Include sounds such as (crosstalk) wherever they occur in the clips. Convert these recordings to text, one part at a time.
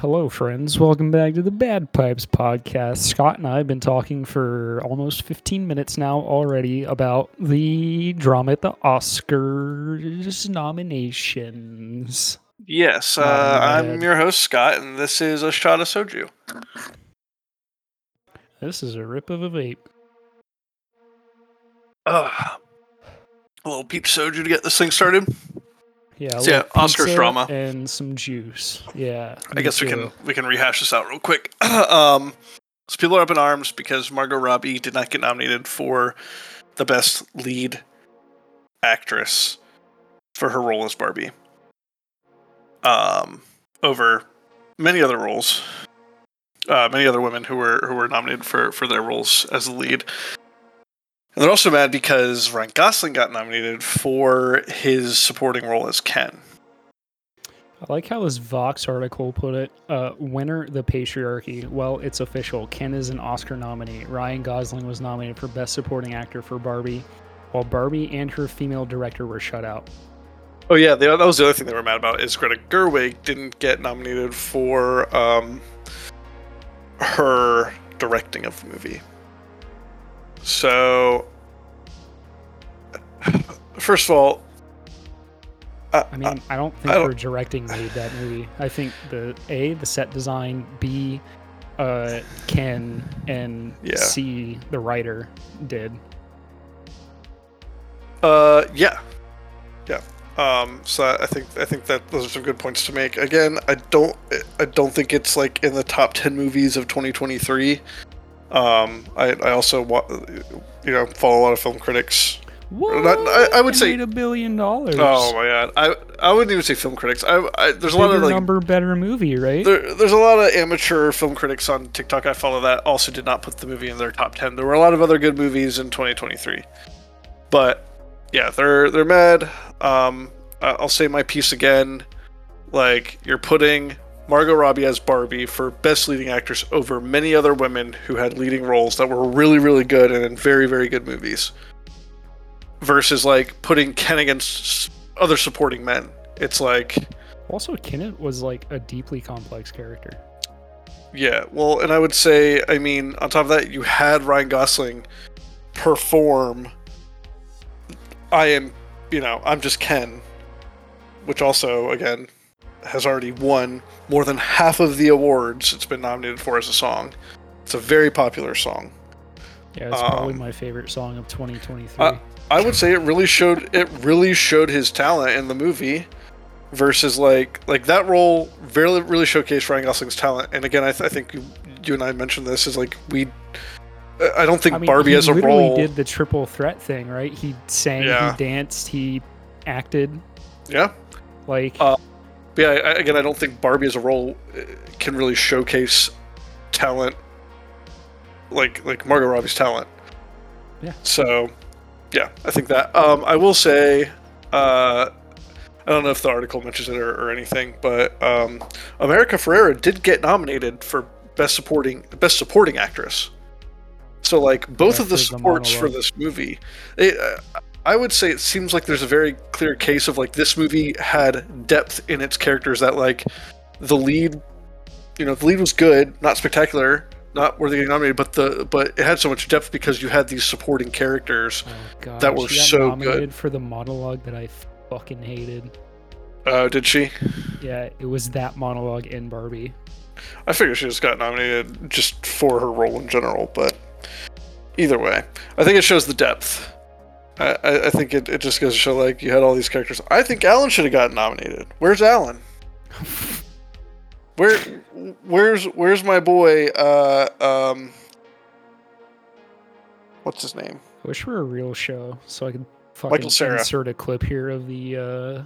Hello, friends. Welcome back to the Bad Pipes podcast. Scott and I have been talking for almost 15 minutes now already about the drama at the Oscars nominations. Yes, uh, I'm your host, Scott, and this is a shot of soju. This is a rip of a vape. Ugh. A little peach soju to get this thing started. Yeah, So, yeah, Oscars drama. and some juice. Yeah, I guess we can we can rehash this out real quick. (clears throat) um, so people are up in arms because Margot Robbie did not get nominated for the best lead actress for her role as Barbie. Um, over many other roles, uh, many other women who were who were nominated for for their roles as the lead. And they're also mad because Ryan Gosling got nominated for his supporting role as Ken. I like how this Vox article put it. Uh, winner the patriarchy. Well, it's official. Ken is an Oscar nominee. Ryan Gosling was nominated for Best Supporting Actor for Barbie, while Barbie and her female director were shut out. Oh yeah, that was the other thing they were mad about is Greta Gerwig didn't get nominated for um, her directing of the movie. So, first of all, I, I mean, I don't think I don't- her directing made that movie. I think the A, the set design, B, uh, Ken, and Yeah. C, the writer did. Uh, yeah, yeah. Um, so I think I think that those are some good points to make. Again, I don't I don't think it's like in the top ten movies of 2023. Um, I I also wa- you know follow a lot of film critics. What? Not- I- I would say- made a billion dollars. Oh my god, I I wouldn't even say film critics. I, I there's a lot of like number, better movie, right? there, there's a lot of amateur film critics on TikTok I follow that also did not put the movie in their top 10. There were a lot of other good movies in 2023. But yeah, they're they're mad. Um I'll say my piece again. Like you're putting Margot Robbie as Barbie for best leading actress over many other women who had leading roles that were really really good and in very very good movies. Versus like putting Ken against other supporting men. It's like Also, Kenneth was like a deeply complex character. Yeah, well, and I would say, I mean, on top of that, you had Ryan Gosling perform. I am, you know, I'm just Ken, which also, again, has already won more than half of the awards it's been nominated for as a song. It's a very popular song. Yeah, it's probably Um, my favorite song of 2023. uh, I would say it really showed it really showed his talent in the movie versus like like that role really really showcased Ryan Gosling's talent. And again, I, th- I think you, you and I mentioned this is like we. I don't think I mean, Barbie as a role. did the triple threat thing, right? He sang, Yeah. he danced, he acted. Yeah, Like, Uh, but yeah. I, again, I don't think Barbie as a role uh, can really showcase talent like like Margot Robbie's talent. Yeah. So, yeah, I think that. Um, I will say, uh, I don't know if the article mentions it or, or anything, but um, America Ferrera did get nominated for best supporting best supporting actress. So like both Yeah, of the for the supports for this movie, it, uh, I would say it seems like there's a very clear case of like this movie had depth in its characters that like the lead, you know, the lead was good, not spectacular, not worthy of getting nominated, but the but it had so much depth because you had these supporting characters. oh god, that were she got so good. for the monologue that I fucking hated. Uh, did she? Yeah, it was that monologue in Barbie. I figure she just got nominated just for her role in general, but either way, I think it shows the depth. I, I, think it, it just goes to show like you had all these characters. I think Alan should have gotten nominated. Where's Alan? Where, where's where's my boy? Uh, um, what's his name? I wish we were a real show so I could fucking insert a clip here of the uh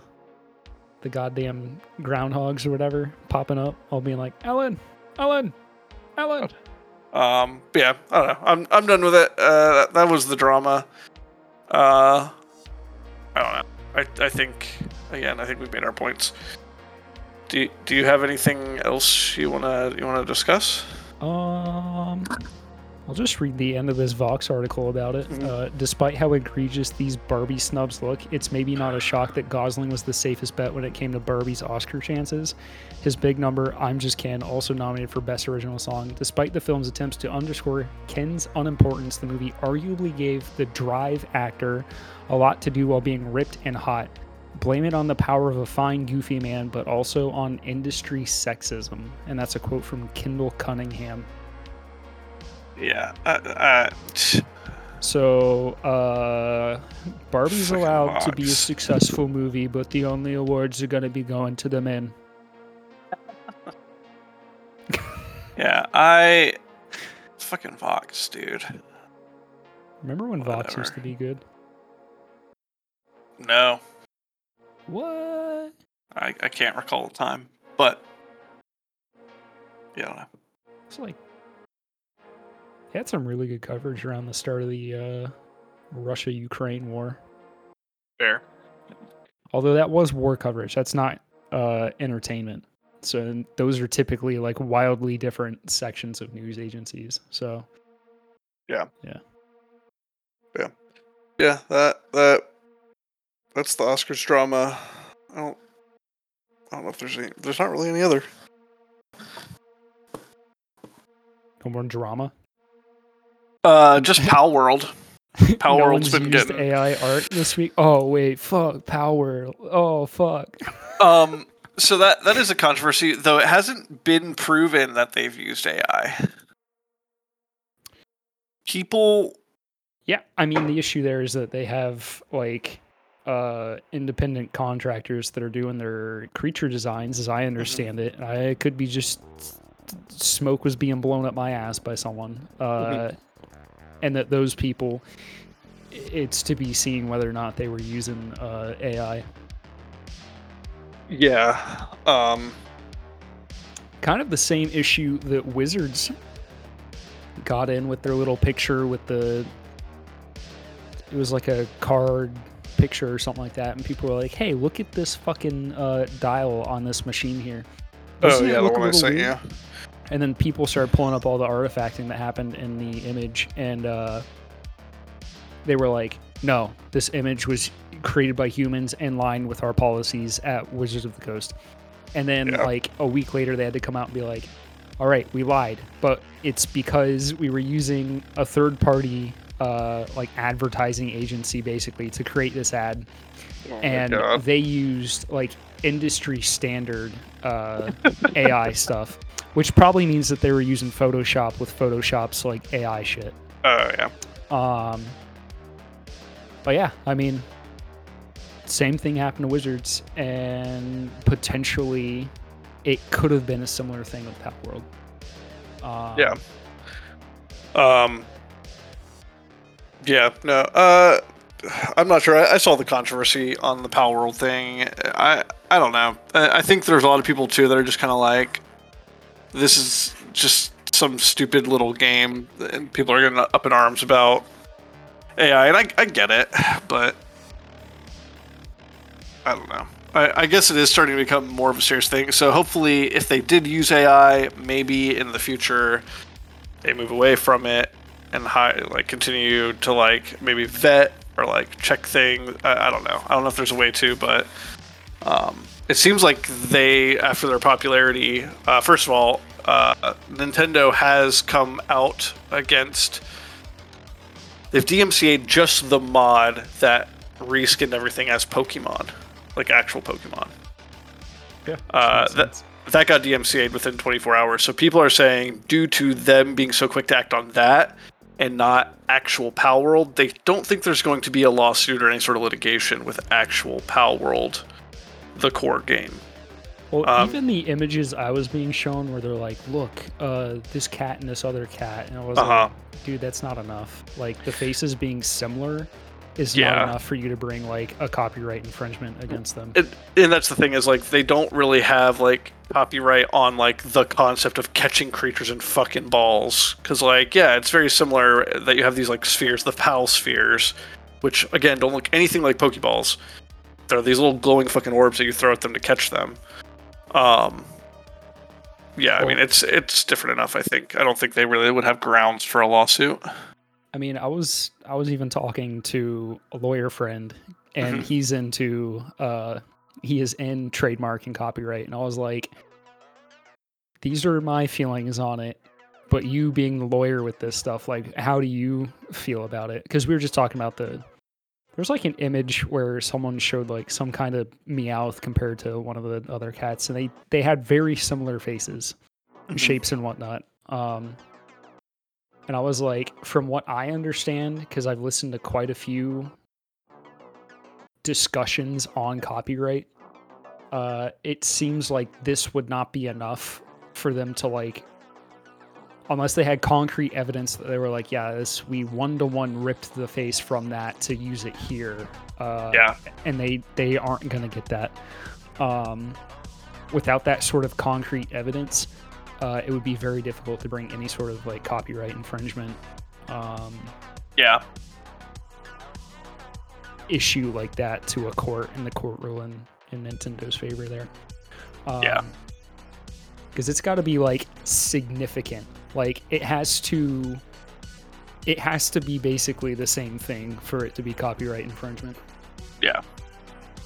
the goddamn groundhogs or whatever popping up, all being like, Ellen, Ellen, Ellen. Um, yeah, I don't know. I'm I'm done with it. Uh, that, that was the drama. Uh, I don't know. I I think again, I think we've made our points. Do you, do you have anything else you wanna you wanna discuss? Um, I'll just read the end of this Vox article about it. Mhm. Uh, despite how egregious these Barbie snubs look, it's maybe not a shock that Gosling was the safest bet when it came to Barbie's Oscar chances. His big number, I'm Just Ken, also nominated for Best Original Song. Despite the film's attempts to underscore Ken's unimportance, the movie arguably gave the Drive actor a lot to do while being ripped and hot. Blame it on the power of a fine, goofy man, but also on industry sexism. And that's a quote from Kendall Cunningham. Yeah. Uh, uh, So, uh, Barbie's allowed to be a successful movie, but the only awards are going to be going to the men. (laughs) yeah. I. Fucking Vox, dude. Remember when Vox used to be good? No, What? I, I can't recall the time, but yeah, I don't know. It's like had some really good coverage around the start of the uh, Russia-Ukraine war. Fair. Although that was war coverage, that's not uh, entertainment. So those are typically like wildly different sections of news agencies. So Yeah, yeah, yeah, yeah. that that that's the Oscars drama. I don't I don't know if there's any there's not really any other. no more drama. Uh just (laughs) Palworld. Pal no World's been used getting AI art this week. Oh wait, fuck Power. Oh fuck. um so that that is a controversy, though it hasn't been proven that they've used AI. People Yeah, I mean the issue there is that they have like uh independent contractors that are doing their creature designs as I understand it. I it could be just smoke was being blown up my ass by someone. Uh and that those people it's to be seen whether or not they were using uh AI. Yeah. Um Kind of the same issue that Wizards got in with their little picture with the it was like a card picture or something like that and people were like hey look at this fucking uh, dial on this machine here Oh Doesn't it yeah, the one I sent you. And then people started pulling up all the artifacting that happened in the image. And uh, they were like no this image was created by humans in line with our policies at wizards of the coast. And then Yeah. like a week later they had to come out and be like all right we lied. But it's because we were using a third party uh, like advertising agency basically to create this ad. Oh and God. they used like industry standard uh, AI (laughs) stuff, which probably means that they were using Photoshop with Photoshop's like AI shit. Oh yeah. Um, but yeah, I mean, same thing happened to Wizards, and potentially it could have been a similar thing with Pal World. Um, Yeah. Um. Yeah. No. Uh. I'm not sure. I, I saw the controversy on the Palworld thing. I I don't know. I, I think there's a lot of people too that are just kind of like, this is just some stupid little game, and people are getting up in arms about AI, and I I get it, but I don't know. I, I guess it is starting to become more of a serious thing. So hopefully, if they did use AI, maybe in the future they move away from it and hi- like continue to like maybe vet or like check things. I, I don't know. I don't know if there's a way to, but um, it seems like they, after their popularity, uh, first of all, uh, Nintendo has come out against. They've DMCA'd just the mod that reskinned everything as Pokemon, like actual Pokemon. yeah. Uh, that- that got DMCA'd within 24 hours. So people are saying, due to them being so quick to act on that and not actual Palworld, they don't think there's going to be a lawsuit or any sort of litigation with actual Palworld, the core game. Well, Um, even the images I was being shown where they're like, look, uh, this cat and this other cat. And I was Uh-huh. like, dude, that's not enough. Like, the faces being similar is Yeah. not enough for you to bring, like, a copyright infringement against them. And, and that's the thing is like they don't really have like copyright on like the concept of catching creatures in fucking balls because like yeah it's very similar that you have these like spheres the pal spheres which again don't look anything like pokeballs they're these little glowing fucking orbs that you throw at them to catch them um yeah, I mean it's it's different enough. I think I don't think they really would have grounds for a lawsuit. I mean, I was I was even talking to a lawyer friend, and Mhm. he's into uh he is in trademark and copyright, and I was like, these are my feelings on it. But you being the lawyer with this stuff, like, how do you feel about it? Because we were just talking about the there's like an image where someone showed like some kind of meowth compared to one of the other cats, and they they had very similar faces, and Mhm. shapes and whatnot. Um, and I was like, from what I understand, because I've listened to quite a few discussions on copyright, uh, it seems like this would not be enough for them to like, unless they had concrete evidence that they were like, yeah, this we one to one ripped the face from that to use it here. Uh, Yeah, and they they aren't going to get that. Um, without that sort of concrete evidence, uh, it would be very difficult to bring any sort of like copyright infringement um, yeah, issue like that to a court, and the court ruling in, in Nintendo's favor there. Um, Yeah. because it's got to be like significant. Like it has to. It has to be basically the same thing for it to be copyright infringement. yeah.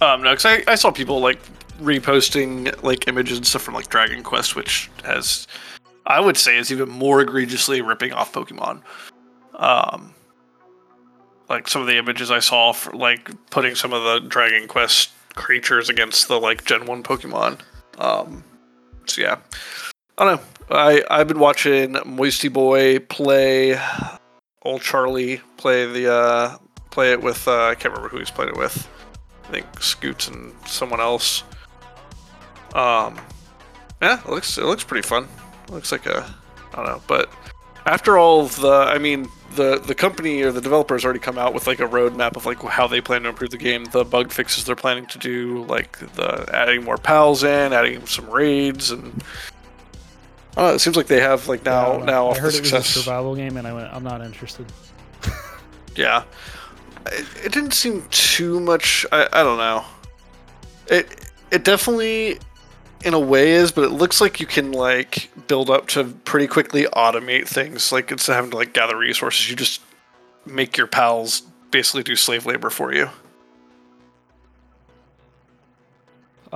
Um, no, because I, I saw people like reposting like images and stuff from like Dragon Quest, which has, I would say, is even more egregiously ripping off Pokemon. Um, like some of the images I saw for like putting some of the Dragon Quest creatures against the like Gen One Pokemon. Um, so yeah, I don't know. I I've been watching Moisty Boy play old Charlie play the uh play it with uh, I can't remember who he's playing it with. I think Scoots and someone else. Um, yeah, it looks it looks pretty fun. It looks like a I don't know, but after all the, I mean, the the company or the developers already come out with like a roadmap of like how they plan to improve the game, the bug fixes they're planning to do, like the adding more pals in, adding some raids, and It seems like they have like now don't now I heard it was a survival game, and I went, I'm not interested. (laughs) Yeah. It, it didn't seem too much. I, I don't know. It it definitely, in a way, is, but it looks like you can like build up to pretty quickly automate things. Like instead of having to like gather resources, you just make your pals basically do slave labor for you.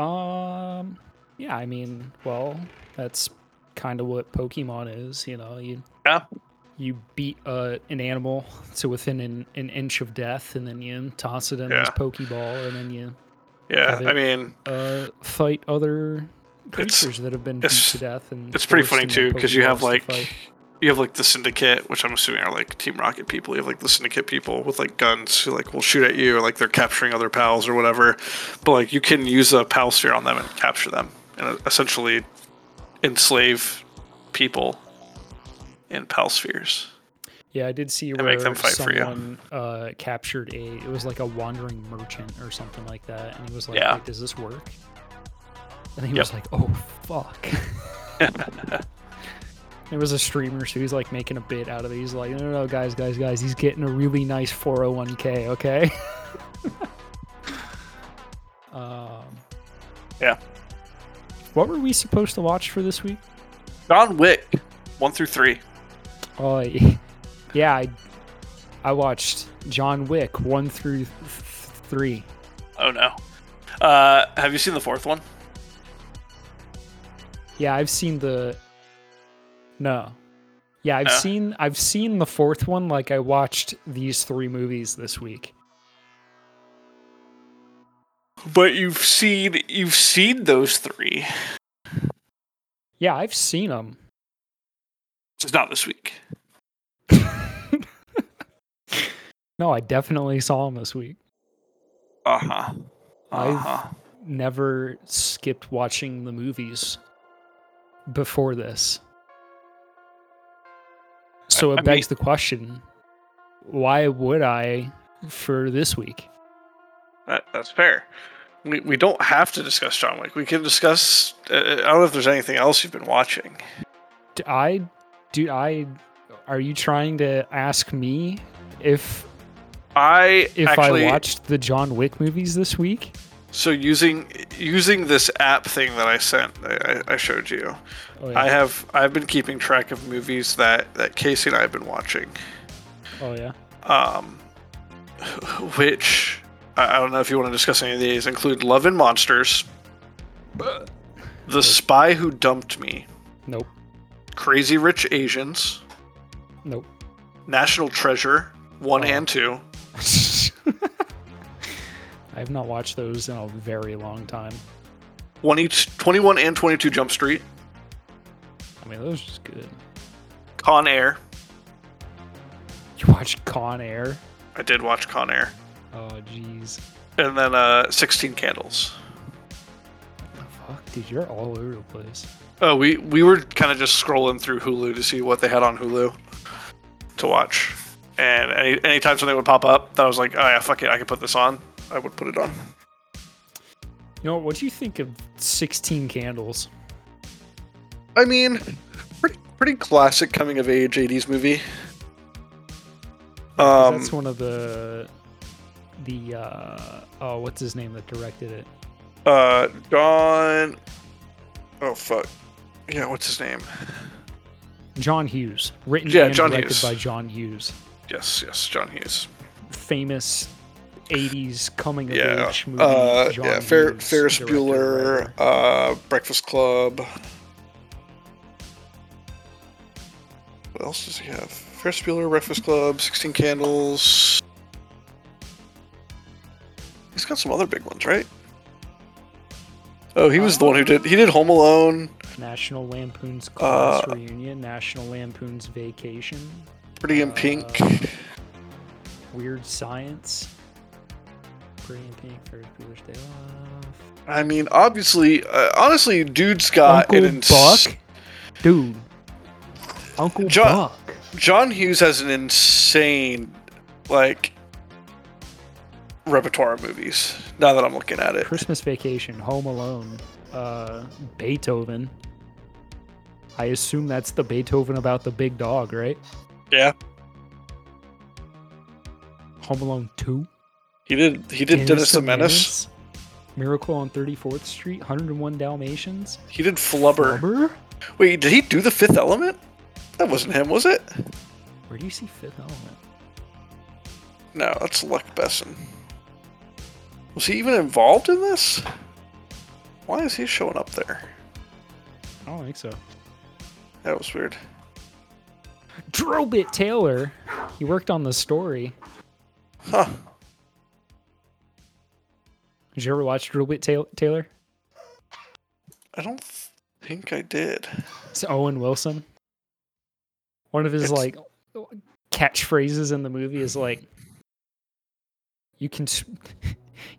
Um, yeah, I mean, well, that's kind of what Pokemon is. You know, you Yeah. you beat uh, an animal (laughs) to within an, an inch of death, and then you toss it in this Pokeball, and then you Yeah, it- I mean, uh, fight other creatures that have been beat to death. And it's pretty funny too because you have like you have like the syndicate, which I'm assuming are like Team Rocket people. You have like the syndicate people with like guns who like will shoot at you, or like they're capturing other pals or whatever. But like you can use a pal sphere on them and capture them, and essentially enslave people in pal spheres. Yeah, I did see and where make them fight for you. someone uh, captured a. It was like a wandering merchant or something like that, and he was like, Yeah. "Wait, does this work?" And he Yep. was like, "Oh fuck." (laughs) There was a streamer, so he's like making a bit out of it. He's like, "No, no, no, guys, guys, guys. He's getting a really nice 401k, okay?" um, (laughs) Yeah. What were we supposed to watch for this week? John Wick, one through three. Oh, (laughs) yeah, I, I watched John Wick one through th- three. Oh no. Uh, have you seen the fourth one? Yeah, I've seen the. No. Yeah, I've No? seen I've seen the fourth one. Like I watched these three movies this week. But you've seen you've seen those three. Yeah, I've seen them. Just not this week. (laughs) no, I definitely saw them this week. Uh huh. Uh huh. Never skipped watching the movies before this. So I- it I begs the question: Why would I for this week? That, that's fair. We, we don't have to discuss John Wick. We can discuss. Uh, I don't know if there's anything else you've been watching. Do I do I are you trying to ask me if I if actually I watched the John Wick movies this week? So using using this app thing that I sent, I, I showed you. Oh yeah. I have I've been keeping track of movies that that Casey and I have been watching. oh yeah. Um, which I, I don't know if you want to discuss any of these. Include Love and Monsters, The Spy Who Dumped Me, Nope. Crazy Rich Asians, Nope. National Treasure one Oh. and two, (laughs) I have not watched those in a very long time. one each 21 and 22 Jump Street, I mean, those are just good. Con Air. You watch Con Air? I did watch Con Air, Oh jeez. and then uh, 16 Candles. Fuck, dude, you're all over the place. Oh, we we were kind of just scrolling through Hulu to see what they had on Hulu to watch, and any anytime something would pop up, that I was like, oh yeah, fuck it, I can put this on. I would put it on. You know, what do you think of 16 Candles? I mean, pretty pretty classic coming of age '80s movie. Um, that's one of the the uh oh, what's his name that directed it? uh, John. Oh fuck. Yeah, what's his name? John Hughes, written Yeah, and John directed Hughes. by John Hughes, Yes, yes, John Hughes. famous 80s coming of Yeah, age movie. uh, John yeah. Fer- Hughes, Ferris Bueller, uh, Breakfast Club. What else does he have? Ferris Bueller, Breakfast Club, Sixteen Candles. He's got some other big ones, right? Oh, he was the one who did. He did Home Alone, National Lampoon's Class Uh, Reunion, National Lampoon's Vacation, Pretty in Uh, Pink. Weird Science, Pretty in Pink, Ferris Bueller's Day Off, I mean, obviously, uh, honestly, dude's got Uncle an ins- Buck, dude, Uncle John- Buck. John Hughes has an insane, like, repertoire of movies. Now that I'm looking at it, Christmas Vacation, Home Alone, uh, Beethoven. I assume that's the Beethoven about the big dog, right? yeah, Home Alone 2. he did. He did Dennis the Menace. Miracle on 34th Street, 101 Dalmatians. He did Flubber. Flubber? Wait, did he do the Fifth Element? That wasn't him, was it? Where do you see Fifth Element? No, that's Luc Besson. Was he even involved in this? Why is he showing up there? I don't think so. That was weird. Drillbit Taylor. He worked on the story. Huh. Did you ever watch Drillbit Ta- Taylor? I don't think I did. It's Owen Wilson. One of his It's- like catchphrases in the movie is like, "You can s- (laughs)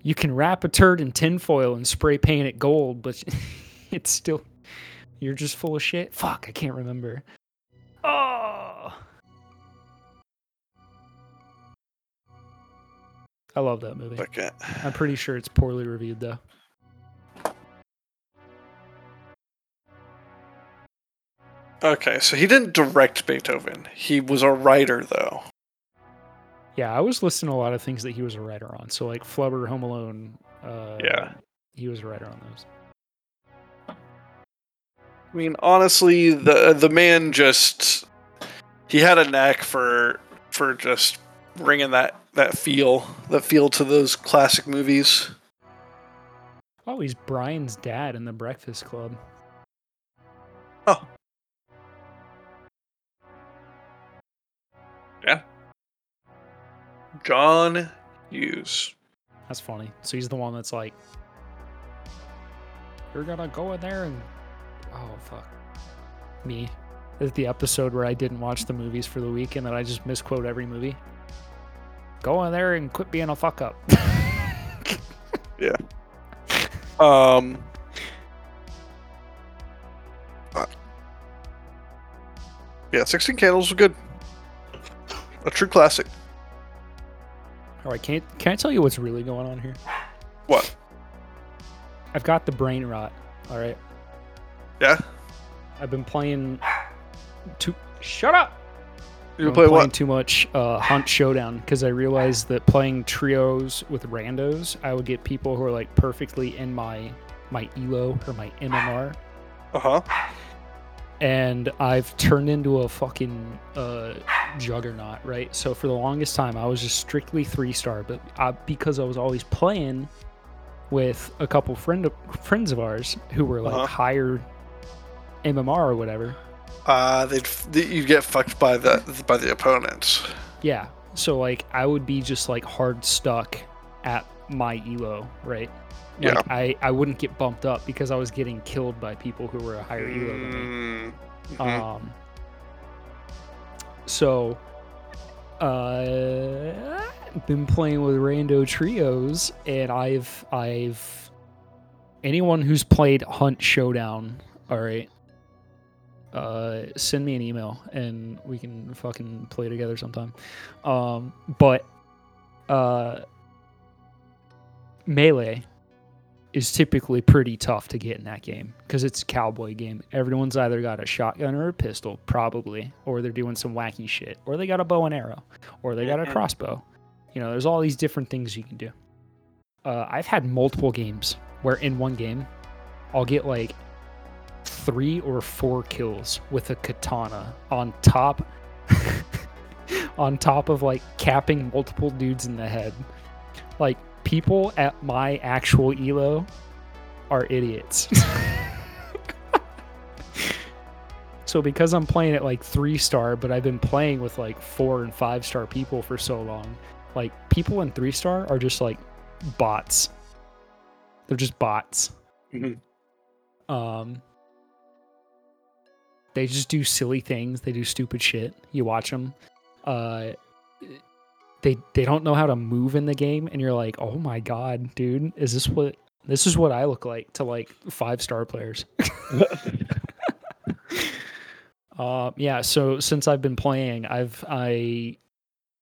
you can wrap a turd in tinfoil and spray paint it gold, but (laughs) it's still you're just full of shit." Fuck, I can't remember. Oh, I love that movie. Okay. I'm pretty sure it's poorly reviewed though. Okay, so he didn't direct Beethoven. He was a writer, though. Yeah, I was listening to a lot of things that he was a writer on. So like Flubber, Home Alone. Uh, Yeah. he was a writer on those. I mean, honestly, the the man just he had a knack for for just bringing that that feel that feel to those classic movies. Oh, he's Brian's dad in the Breakfast Club. Oh. Yeah. John Hughes. That's funny. So he's the one that's like, "You're gonna go in there and oh fuck me." This is the episode where I didn't watch the movies for the week and then I just misquote every movie. Go in there and quit being a fuck up. (laughs) Yeah. Um. uh, yeah, Sixteen Candles was good. A true classic. All right, can I, can I tell you what's really going on here? What? I've got the brain rot. All right. Yeah. I've been playing. too. shut up. You I'm play playing what? too much uh, Hunt Showdown because I realized that playing trios with randos, I would get people who are like perfectly in my my elo or my MMR, Uh huh. and I've turned into a fucking uh, juggernaut, right? So for the longest time, I was just strictly three star, but I, because I was always playing with a couple friend friends of ours who were like Uh-huh. higher MMR or whatever. Uh, they'd f- you get fucked by the by the opponents. Yeah. So like I would be just like hard stuck at my elo, right? Like, Yeah. I I wouldn't get bumped up because I was getting killed by people who were a higher elo than me. Mm, mhm. Um. So, uh, I've been playing with rando trios, and I've I've anyone who's played Hunt Showdown. All right. Uh, send me an email and we can fucking play together sometime. Um, but uh, melee is typically pretty tough to get in that game because it's a cowboy game. Everyone's either got a shotgun or a pistol, probably, or they're doing some wacky shit, or they got a bow and arrow, or they got a crossbow. You know, there's all these different things you can do. Uh, I've had multiple games where in one game, I'll get like three or four kills with a katana on top, (laughs) on top of like capping multiple dudes in the head. Like people at my actual elo are idiots. (laughs) so because I'm playing at like three star, but I've been playing with like four and five star people for so long, like people in three star are just like bots. They're just bots. Mhm. Um, they just do silly things. They do stupid shit. You watch them. Uh, they they don't know how to move in the game, and you're like, oh my god, dude, is this what this is what I look like to like five star players? Um, (laughs) yeah. So since I've been playing, I've I.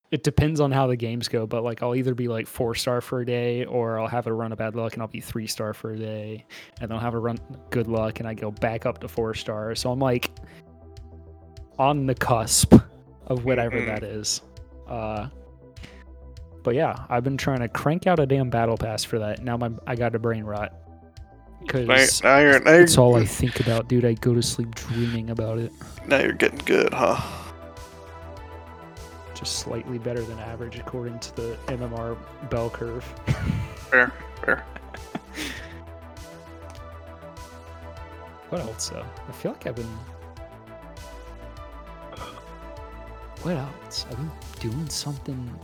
It depends on how the games go, but like I'll either be like four star for a day, or I'll have a run of bad luck and I'll be three star for a day, and then I'll have a run good luck and I go back up to four star. So I'm like on the cusp of whatever Mhm. that is. Uh, but yeah, I've been trying to crank out a damn battle pass for that. Now my I got a brain rot because now you're now you're, it's all I think about, dude. I go to sleep dreaming about it. now you're getting good, huh? Just slightly better than average according to the MMR bell curve. (laughs) Fair, fair. What else though? I feel like I've been. Uh. What else? I've been doing something.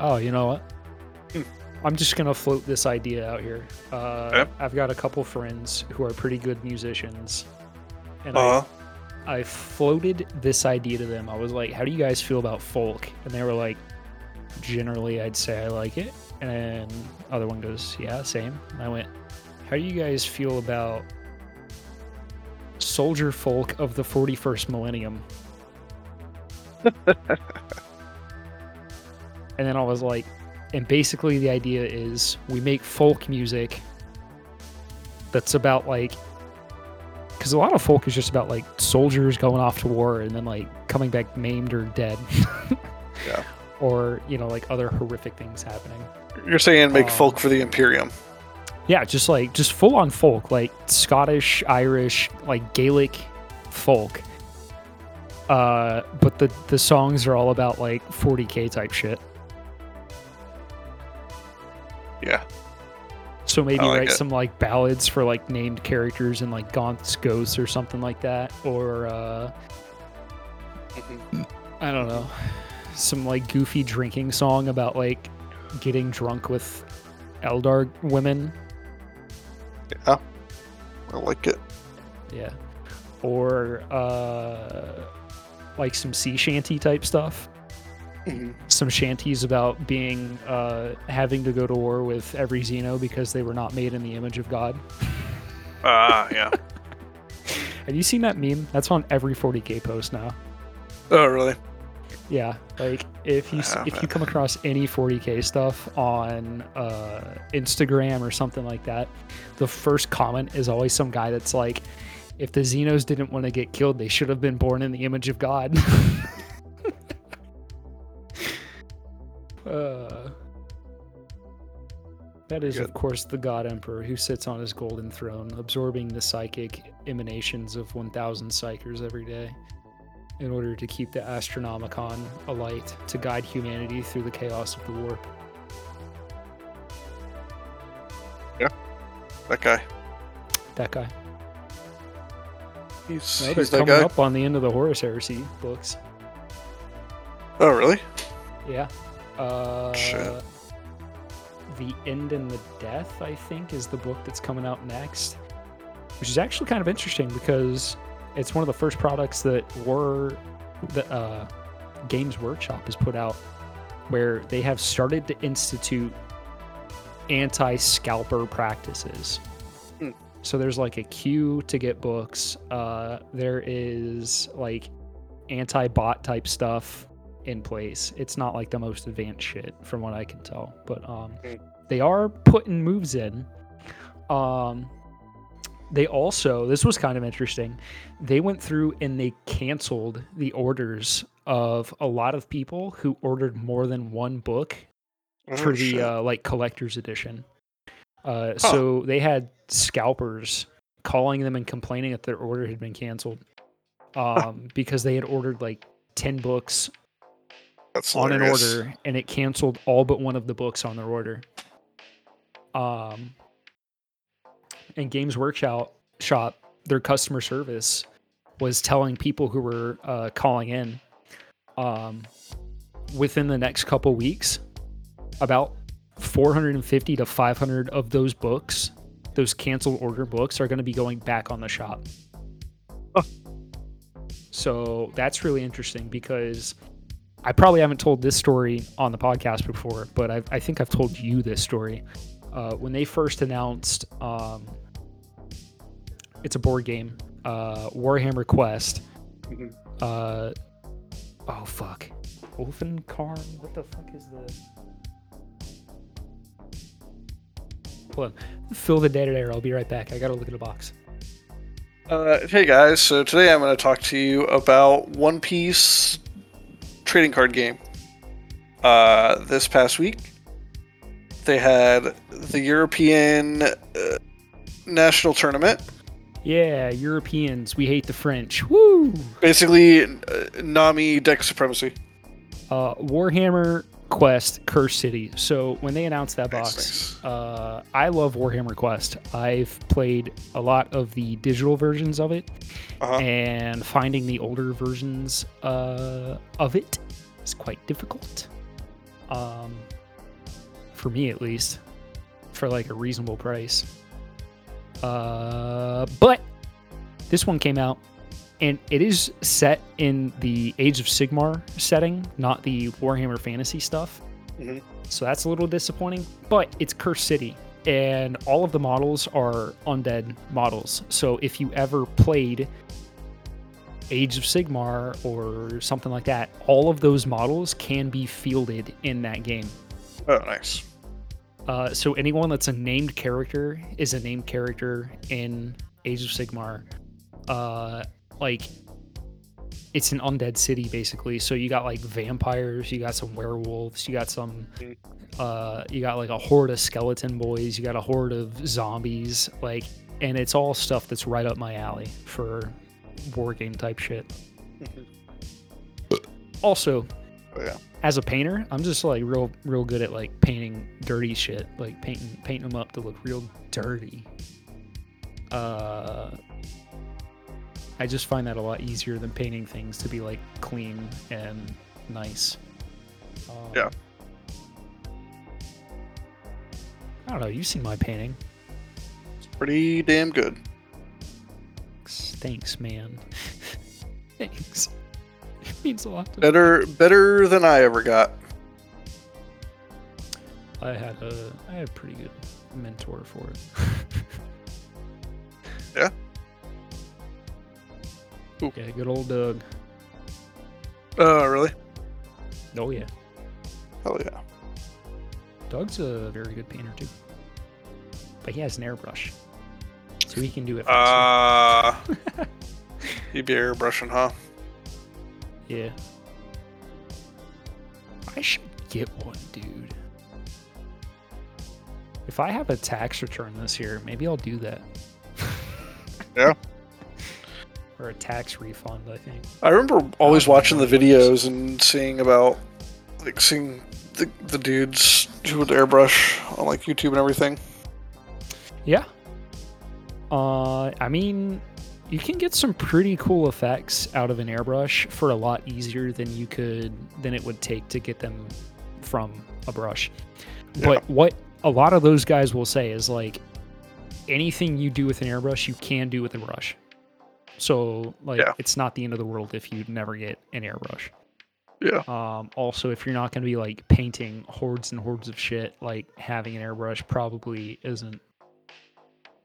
Oh, you know what? I'm just gonna float this idea out here. Uh, Okay. I've got a couple friends who are pretty good musicians, and Uh, I, I floated this idea to them. I was like, "How do you guys feel about folk?" And they were like, "Generally, I'd say I like it." And other one goes, "Yeah, same." And I went, "How do you guys feel about soldier folk of the 41st millennium?" (laughs) and then I was like, and basically the idea is we make folk music that's about like because a lot of folk is just about like soldiers going off to war and then like coming back maimed or dead (laughs) Yeah. or you know like other horrific things happening you're saying make Um, folk for the Imperium. yeah just like just full on folk like scottish irish like gaelic folk uh but the the songs are all about like 40k type shit Yeah. So maybe like write it. some like ballads for like named characters and like Gaunt's Ghosts or something like that, or uh. I don't know, some like goofy drinking song about like getting drunk with Eldar women. Yeah. I like it. Yeah, or uh, like some sea shanty type stuff. Mhm. Some shanties about being uh, having to go to war with every Xeno because they were not made in the image of God. Ah, yeah. (laughs) Have you seen that meme? That's on every 40k post now. Oh, really? Yeah, like if you s I if you come across any 40k stuff on uh, Instagram or something like that, the first comment is always some guy that's like, If the Xenos didn't want to get killed, they should have been born in the image of God. (laughs) uh, that is, Good. of course, the God Emperor who sits on his golden throne, absorbing the psychic emanations of 1,000 psykers every day in order to keep the Astronomicon alight to guide humanity through the chaos of the warp. Yeah, that guy. That guy. He's, No, he's coming guy. up on the end of the Horus Heresy books. Oh, really? Yeah. Uh, Shit. The End and the Death, I think, is the book that's coming out next, which is actually kind of interesting because it's one of the first products that were the uh, Games Workshop has put out, where they have started to institute anti-scalper practices. Hmm. So there's like a queue to get books. Uh, there is like anti-bot type stuff in place. It's not like the most advanced shit from what I can tell, but um, Hmm. they are putting moves in. Um, they also this was kind of interesting. They went through and they canceled the orders of a lot of people who ordered more than one book Oh, for the uh, like collector's edition. Uh, So they had scalpers calling them and complaining that their order had been canceled um, (laughs) because they had ordered like ten books That's on an order and it canceled all but one of the books on their order. Um, and Games Workshop shop their customer service was telling people who were uh, calling in um, within the next couple weeks about 450 to 500 of those books those canceled order books are going to be going back on the shop Huh. so that's really interesting because I probably haven't told this story on the podcast before, but I've, I think I've told you this story. Uh, when they first announced, um, it's a board game, uh, Warhammer Quest. Mhm. Uh, oh fuck, Ulfenkarn. What the fuck is the? Hold on, fill the dead air. I'll be right back. I gotta look at the box. Uh, hey guys, so today I'm going to talk to you about One Piece trading card game. Uh, this past week, they had the European uh, national tournament. Yeah, Europeans. We hate the French. Woo! Basically, uh, Nami deck supremacy. uh, Warhammer Quest Cursed City. So when they announced that box, nice. uh, I love Warhammer Quest. I've played a lot of the digital versions of it, Uh-huh. and finding the older versions uh, of it is quite difficult. Um, for me, at least, for like a reasonable price. Uh, but this one came out and it is set in the Age of Sigmar setting, not the Warhammer Fantasy stuff. Mhm. So that's a little disappointing. But it's Cursed City, and all of the models are undead models. So if you ever played Age of Sigmar or something like that, all of those models can be fielded in that game. Oh, nice. Uh, so anyone that's a named character is a named character in Age of Sigmar. Uh, like it's an undead city basically. So you got like vampires, you got some werewolves, you got some, uh, you got like a horde of skeleton boys, you got a horde of zombies, like, and it's all stuff that's right up my alley for war game type shit. (laughs) Also, Oh, yeah. as a painter, I'm just like real, real good at like painting dirty shit, like painting, painting them up to look real dirty. Uh, I just find that a lot easier than painting things to be like clean and nice. Um, Yeah. I don't know. You've seen my painting. It's pretty damn good. Thanks, man. (laughs) Thanks. It means a lot to me. Better, better than I ever got. I had a, I had a pretty good mentor for it. (laughs) Yeah? Ooh. Yeah, good old Doug. Oh, really? Oh yeah, Hell yeah. Doug's a very good painter too. But he has an airbrush. so he can do it. faster. Uh, (laughs) you'd be airbrushing, huh? yeah. I should get one, dude. If I have a tax return this year, maybe I'll do that. Yeah. Or a tax refund, I think. I remember always watching the videos and seeing about, like, seeing the, the dudes who would airbrush on, like, YouTube and everything. Yeah. Uh, I mean, you can get some pretty cool effects out of an airbrush for a lot easier than you could than it would take to get them from a brush. But what a lot of those guys will say is like anything you do with an airbrush, you can do with a brush. So like Yeah. it's not the end of the world if you never get an airbrush. Yeah. Um, also, if you're not going to be like painting hordes and hordes of shit, like having an airbrush probably isn't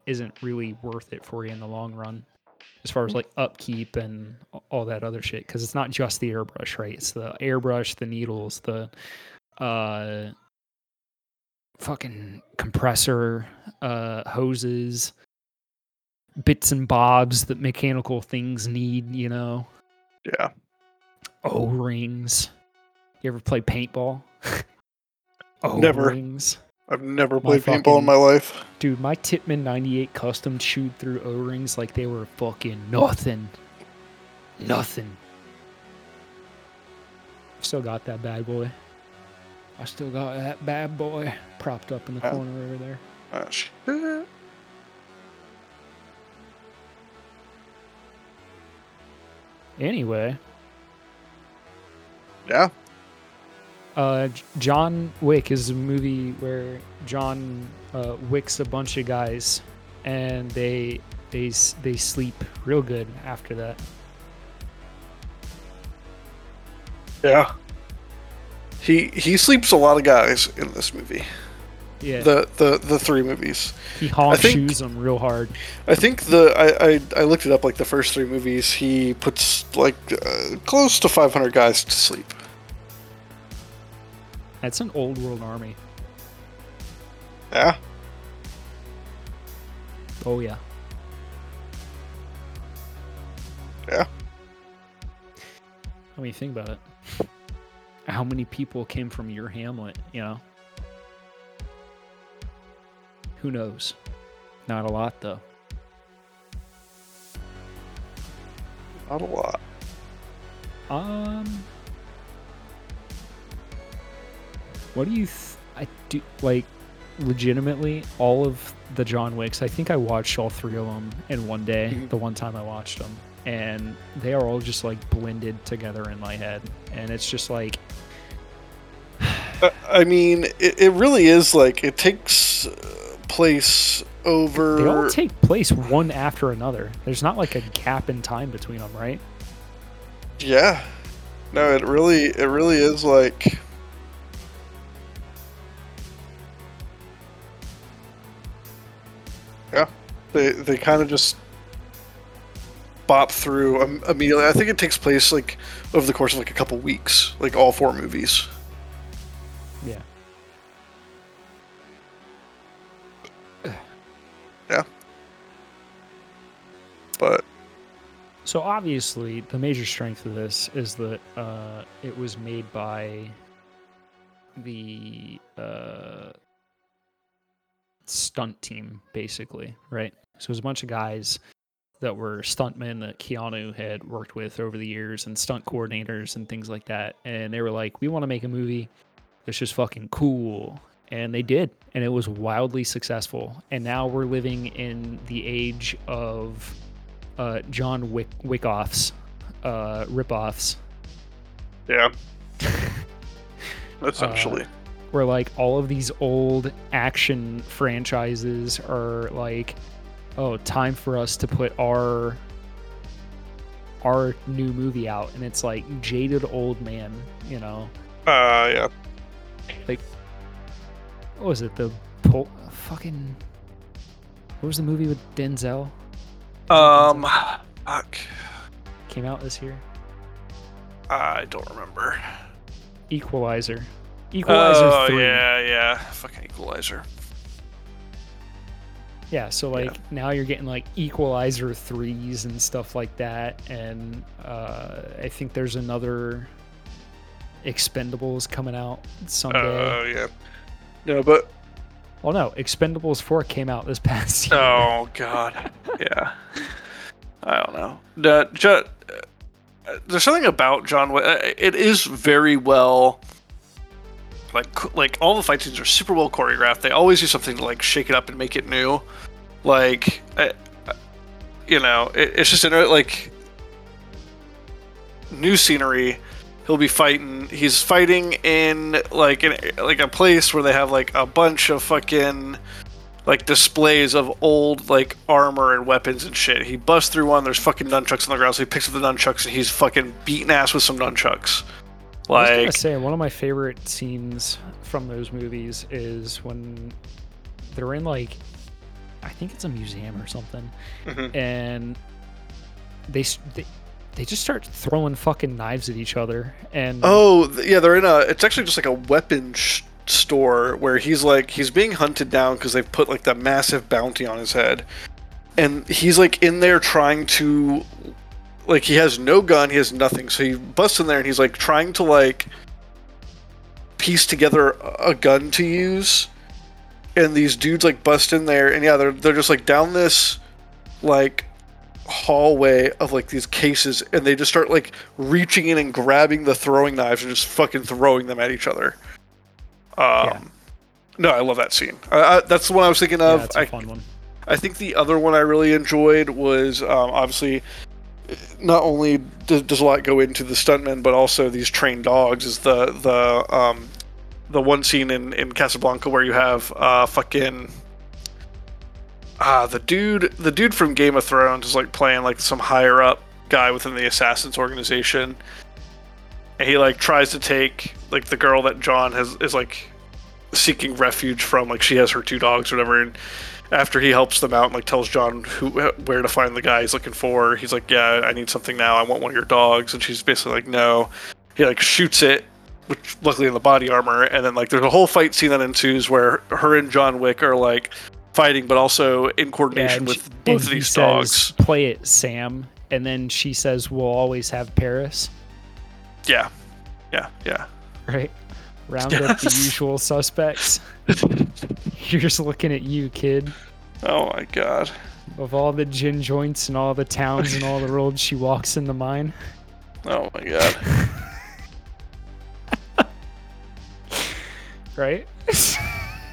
isn't really worth it for you in the long run, as far as like upkeep and all that other shit. Because it's not just the airbrush, right? It's the airbrush, the needles, the uh, fucking compressor, uh, hoses, bits and bobs that mechanical things need. You know. Yeah. O rings. You ever play paintball? O (laughs) Never. rings. I've never My played paintball fucking- in my life. Dude, my Tippmann 98 custom chewed through O rings like they were fucking nothing. Nothing. Still got that bad boy. I still got that bad boy propped up in the Yeah. corner over there. Ah, Anyway, Yeah. uh, John Wick is a movie where John uh, wicks a bunch of guys, and they they they sleep real good after that. Yeah. He he sleeps a lot of guys in this movie. Yeah, The the the three movies. he honk think- shoes them real hard. I think the I, I I looked it up like the first three movies he puts like uh, close to 500 guys to sleep. That's an old world army. Yeah. Oh yeah. Yeah. I mean, think about it. How many people came from your hamlet? You know. Who knows? Not a lot though. Not a lot. Um, what do you? Th- I do like legitimately all of the John Wicks. I think I watched all three of them in one day. Mhm. The one time I watched them, and they are all just like blended together in my head, and it's just like (sighs) I mean, it, it really is like it takes uh, place over. they all take place one after another. There's not like a gap in time between them, right? yeah. No, it really it really is like. Yeah, they they kind of just bop through immediately. I think it takes place like over the course of like a couple weeks, like all four movies. But So obviously, the major strength of this is that uh, it was made by the uh, stunt team, basically, right? So it was a bunch of guys that were stuntmen that Keanu had worked with over the years and stunt coordinators and things like that. And they were like, we want to make a movie that's just fucking cool. And they did. And it was wildly successful. And now we're living in the age of uh, John Wick Wickoffs, uh, ripoffs, yeah, (laughs) essentially. where like all of these old action franchises are like, oh, time for us to put our our new movie out, and it's like jaded old man, you know. Uh, yeah. Like, what was it? The Pol- fucking. What was the movie with Denzel? Um, fuck. Came out this year. I don't remember. Equalizer. Equalizer oh three. yeah, yeah. Fucking Equalizer. Yeah, so like now you're getting like equalizer threes and stuff like that, and uh, I think there's another Expendables coming out someday. Oh yeah. No, but well, no, Expendables four came out this (laughs) past year. oh god, yeah. I don't know. Ju- uh, there's something about John Wick. uh, It is very well. Like, like all the fight scenes are super well choreographed. They always do something to like shake it up and make it new. Like, I, I- you know, it, it's just like new scenery. He'll be fighting. He's fighting in like in like a place where they have like a bunch of fucking like displays of old like armor and weapons and shit. He busts through one. There's fucking nunchucks on the ground. So he picks up the nunchucks and he's fucking beating ass with some nunchucks. I was gonna Like say one of my favorite scenes from those movies is when they're in like, I think it's a museum or something, Mhm. and they they they just start throwing fucking knives at each other, and oh yeah, they're in a. It's actually just like a weapon sh- store where he's like he's being hunted down because they've put like that massive bounty on his head, and he's like in there trying to. Like he has no gun, he has nothing. So he busts in there and he's like trying to like piece together a gun to use. And these dudes like bust in there and yeah, they're they're just like down this like hallway of like these cases and they just start like reaching in and grabbing the throwing knives and just fucking throwing them at each other. Um Yeah. No, I love that scene. I, that's the one I was thinking yeah, of. a I, fun one. I think the other one I really enjoyed was um, obviously not only does, does a lot go into the stuntmen, but also these trained dogs. Is the the um, the one scene in, in Casablanca where you have uh, fucking ah the dude the dude from Game of Thrones is like playing like some higher up guy within the assassins organization. And he like tries to take like the girl that John has is like seeking refuge from like she has her two dogs or whatever and after he helps them out and like tells John who where to find the guy he's looking for, he's like, "Yeah, I need something now. I want one of your dogs." And she's basically like, "No." He like shoots it, which luckily in the body armor, and then like there's a whole fight scene that ensues where her and John Wick are like fighting, but also in coordination and with both of these says, dogs. Play it, Sam, and then she says, "We'll always have Paris." Yeah, yeah, yeah. Right? Round up the usual suspects. (laughs) Here's looking at you, kid. Oh my god. Of all the gin joints and all the towns and all the (laughs) roads she walks in the mine. Oh my god. (laughs) Right?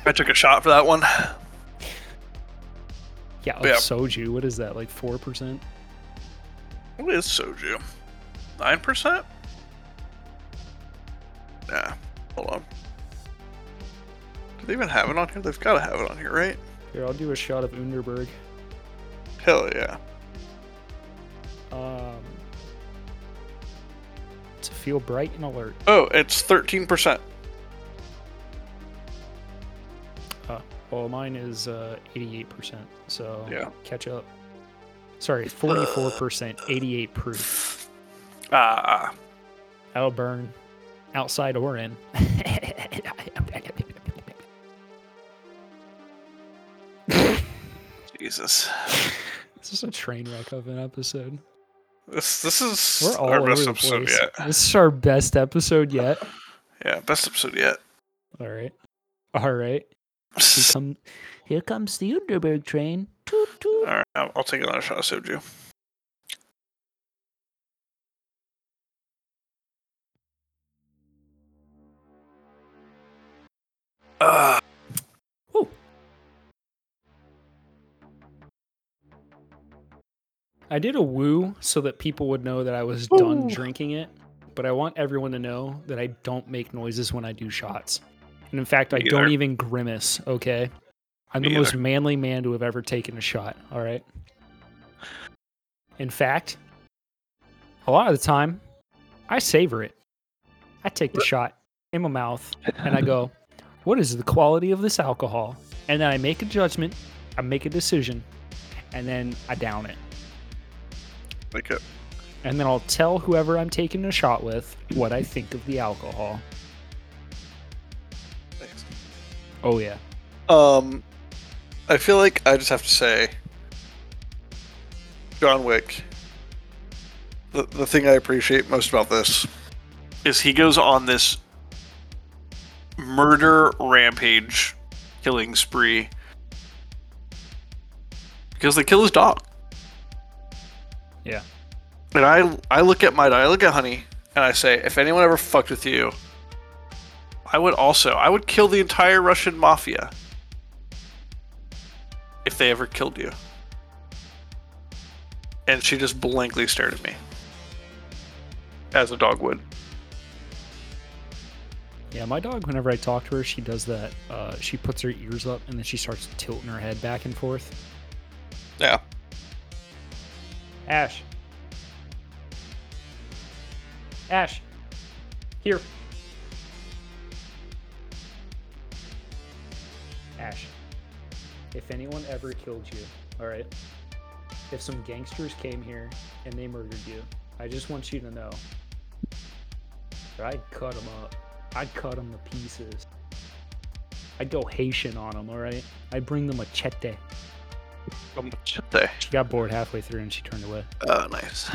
I took a shot for that one. Yeah, oh, Yeah. soju. What is that? Like four percent? What is soju? Nine percent? Do they even have it on here? They've got to have it on here, right? Here, I'll do a shot of Underberg. Hell yeah. Um, to feel bright and alert. Oh, it's thirteen percent. Uh, well, mine is uh, 88%. So Yeah. catch up. Sorry, 44%, 88 proof. Ah, That'll burn outside or in. (laughs) Jesus. This is a train wreck of an episode. This this is our best episode place. yet. This is our best episode yet. (laughs) Yeah, best episode yet. All right. All right. Here, (laughs) come, here comes the Underberg train. Toot, toot. All right, I'll, I'll take another shot of soju. Ah. I did a woo so that people would know that I was done drinking it, but I want everyone to know that I don't make noises when I do shots. And in fact, I Me don't even grimace, okay? I'm the Me most manly man to have ever taken a shot, all right? In fact, a lot of the time, I savor it. I take the shot in my mouth (laughs) and I go, what is the quality of this alcohol? And then I make a judgment, I make a decision, and then I down it. Like it. And then I'll tell whoever I'm taking a shot with what I think of the alcohol. Thanks. Oh, yeah. Um, I feel like I just have to say, John Wick. The the thing I appreciate most about this is he goes on this murder rampage, killing spree because they kill his dog. Yeah. And I I look at my I look at Honey and I say, if anyone ever fucked with you, I would also I would kill the entire Russian mafia if they ever killed you. And she just blankly stared at me. As a dog would. Yeah, my dog, whenever I talk to her, she does that. Uh, she puts her ears up and then she starts tilting her head back and forth. Yeah. Ash. Ash. Here. Ash. If anyone ever killed you, alright? If some gangsters came here and they murdered you, I just want you to know I'd cut them up. I'd cut them to pieces. I'd go Haitian on them, alright? I'd bring them a chete. Shit they. She got bored halfway through and she turned away. Oh, nice.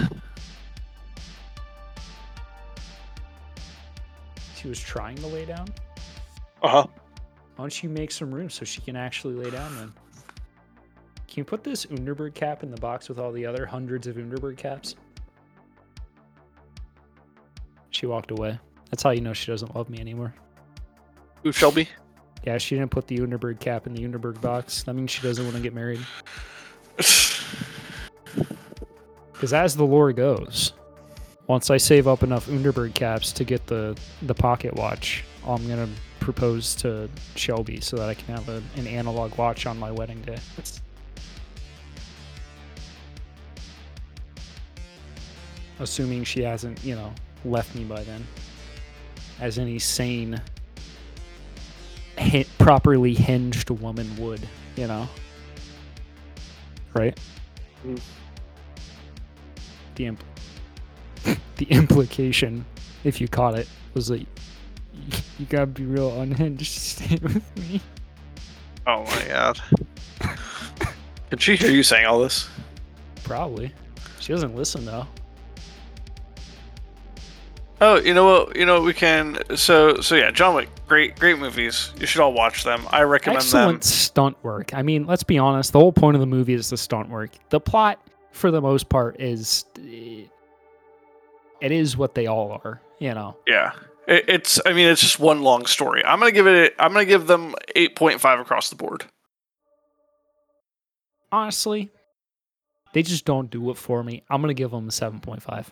She was trying to lay down. Uh huh. Why don't you make some room so she can actually lay down then? Can you put this Underberg cap in the box with all the other hundreds of Underberg caps? She walked away. That's how you know she doesn't love me anymore. Who Shelby? Yeah, she didn't put the Underberg cap in the Underberg box. That means she doesn't want to get married. (sighs) Because as the lore goes, once I save up enough Underberg caps to get the the pocket watch, I'm gonna propose to Shelby so that I can have a, an analog watch on my wedding day. Assuming she hasn't, you know, left me by then, as any sane, hi- properly hinged woman would, you know. Right. Mm. The imp- (laughs) the implication, if you caught it, was that y- you gotta be real unhinged to stay (laughs) with me. Oh my god. Did she hear you saying all this? Probably. She doesn't listen though. Oh, you know what? You know what we can. So, so yeah, John Wick, great, great movies. You should all watch them. I recommend Excellent them. stunt work. I mean, let's be honest. The whole point of the movie is the stunt work. The plot, for the most part, is it is what they all are. You know. Yeah, it, it's. I mean, it's just one long story. I'm gonna give it. I'm gonna give them eight point five across the board. Honestly, they just don't do it for me. I'm gonna give them a seven point five.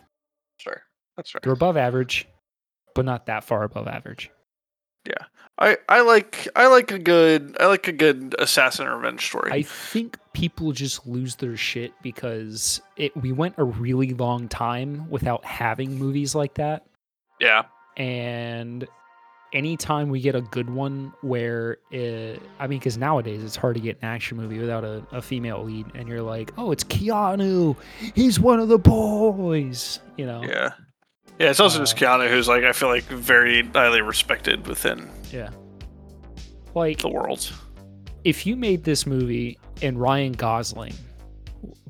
Sure, that's right. They're above average, but not that far above average. Yeah. I, I like I like a good I like a good assassin revenge story. I think people just lose their shit because it we went a really long time without having movies like that. yeah, And anytime we get a good one where it, I mean, because nowadays it's hard to get an action movie without a, a female lead, and you're like, oh, it's Keanu, he's one of the boys, you know? yeah, yeah. It's also just Uh, Keanu, who's like I feel like very highly respected within Yeah. Like, the world. if you made this movie and Ryan Gosling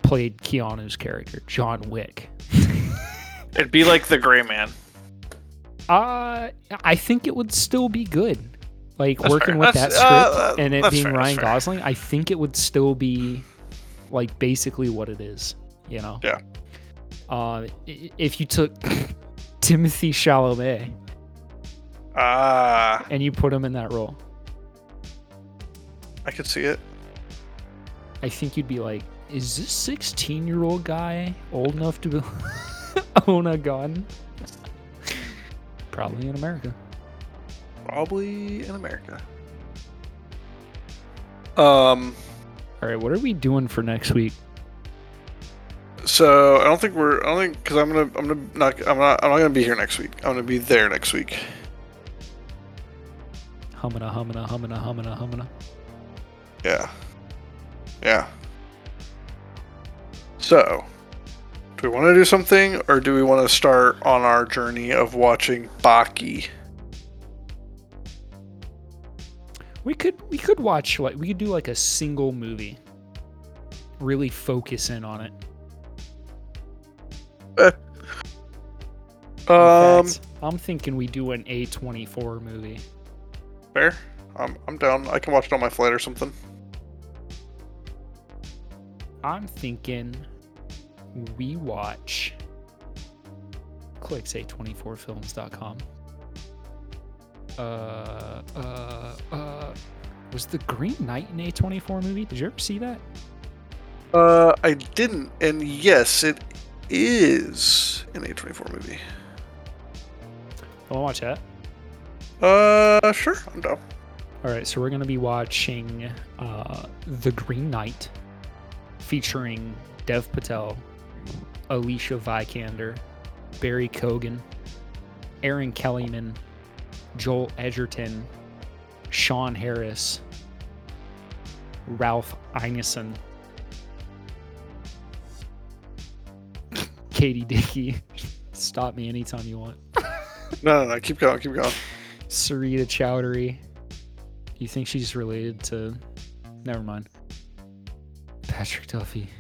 played Keanu's character, John Wick, (laughs) It'd be like the Gray Man. uh, I think it would still be good. Like That's working fair. with That's- that script uh, and it being fair, Ryan. Gosling, I think it would still be like basically what it is. You know? Yeah. Uh, if you took Timothy Chalamet Ah, and you put him in that role, I could see it. I think you'd be like, is this 16 year old guy old enough to (laughs) own a gun? Probably in America. Probably in America. Um. All right, what are we doing for next week? So I don't think we're. I don't think because I'm gonna. I'm gonna not. I'm not. I'm not gonna be here next week. I'm gonna be there next week. Humana, humana, humana, humana, humana. Yeah. Yeah. So, do we want to do something, or do we want to start on our journey of watching Baki? We could we could watch like we could do like a single movie. Really focus in on it. (laughs) Um, I'm thinking we do an A24 movie. fair. I'm I'm down. I can watch it on my flight or something. I'm thinking we watch clicks a24films.com. Uh, uh, uh, was the Green Knight an A24 movie? Did you ever see that? Uh, I didn't, and yes, it is an A24 movie. I want to watch that. Uh, sure, I'm down. All right, so we're gonna be watching uh, The Green Knight, featuring Dev Patel, Alicia Vikander, Barry Keoghan, Erin Kellyman, Joel Edgerton, Sean Harris, Ralph Ineson, Katie Dickie. Stop me anytime you want. No, no, no. Keep going. Keep going. Sarita Choudhury. You think she's related to? Never mind. Patrick Duffy.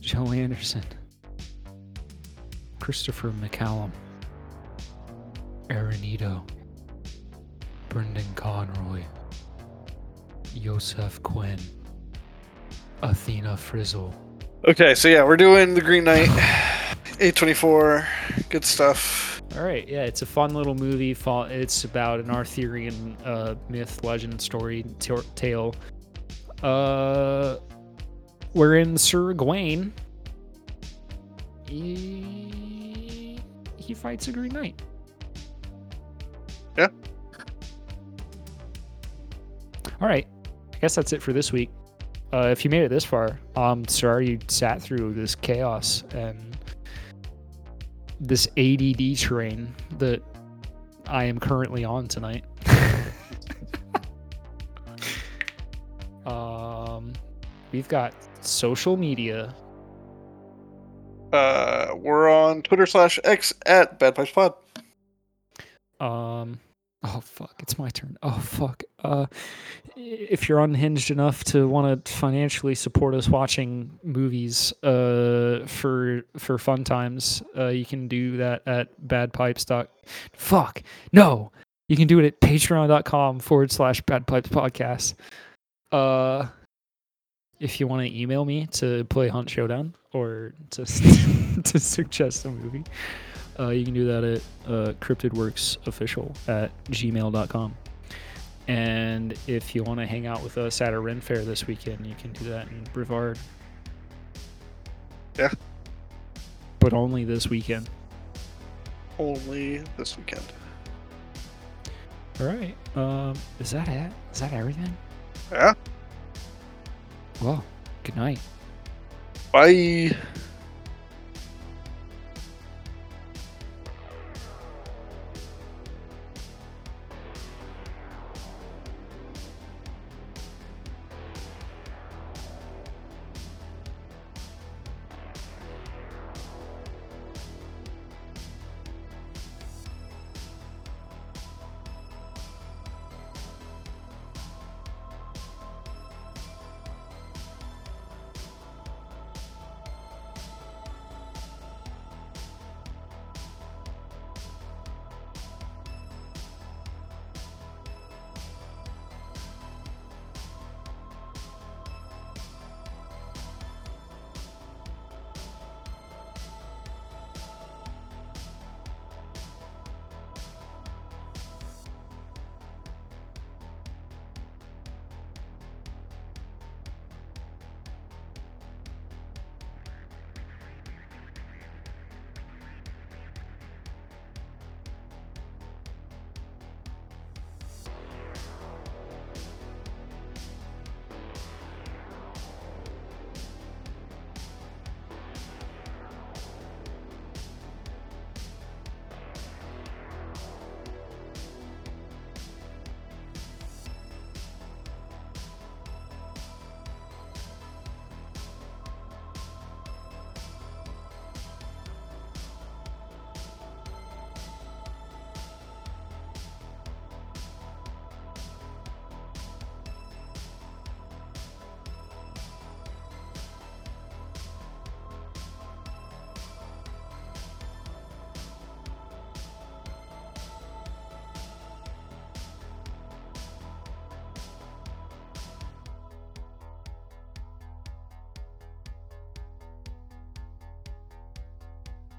Joe Anderson. Christopher McCallum. Aaron. Brendan Conroy. Yosef Quinn. Atheena Frizzell. Okay, so yeah, we're doing the Green Knight, (sighs) (laughs) A24, good stuff. All right, yeah, it's a fun little movie. It's about an Arthurian uh, myth, legend, story t- tale. Uh, wherein Sir Gawain he, he fights a Green Knight. Yeah. All right, I guess that's it for this week. Uh, if you made it this far, I'm sorry you sat through this chaos and this ADD train that I am currently on tonight. (laughs) um, we've got social media. Uh, we're on Twitter slash X at Bad Pipes Pod. Um, oh fuck, it's my turn. Oh fuck. Uh, if you're unhinged enough to want to financially support us watching movies, uh, for for fun times, uh, you can do that at badpipes. Fuck no, you can do it at patreon.com forward slash badpipes podcast. Uh, if you want to email me to play Hunt Showdown or to (laughs) to suggest a movie. Uh, you can do that at uh, cryptidworksofficial at gmail.com. And if you want to hang out with us at a Ren Fair this weekend, you can do that in Brevard. Yeah. But only this weekend. Only this weekend. All right. Um, is that it? Is that everything? Yeah. Well, good night. Bye.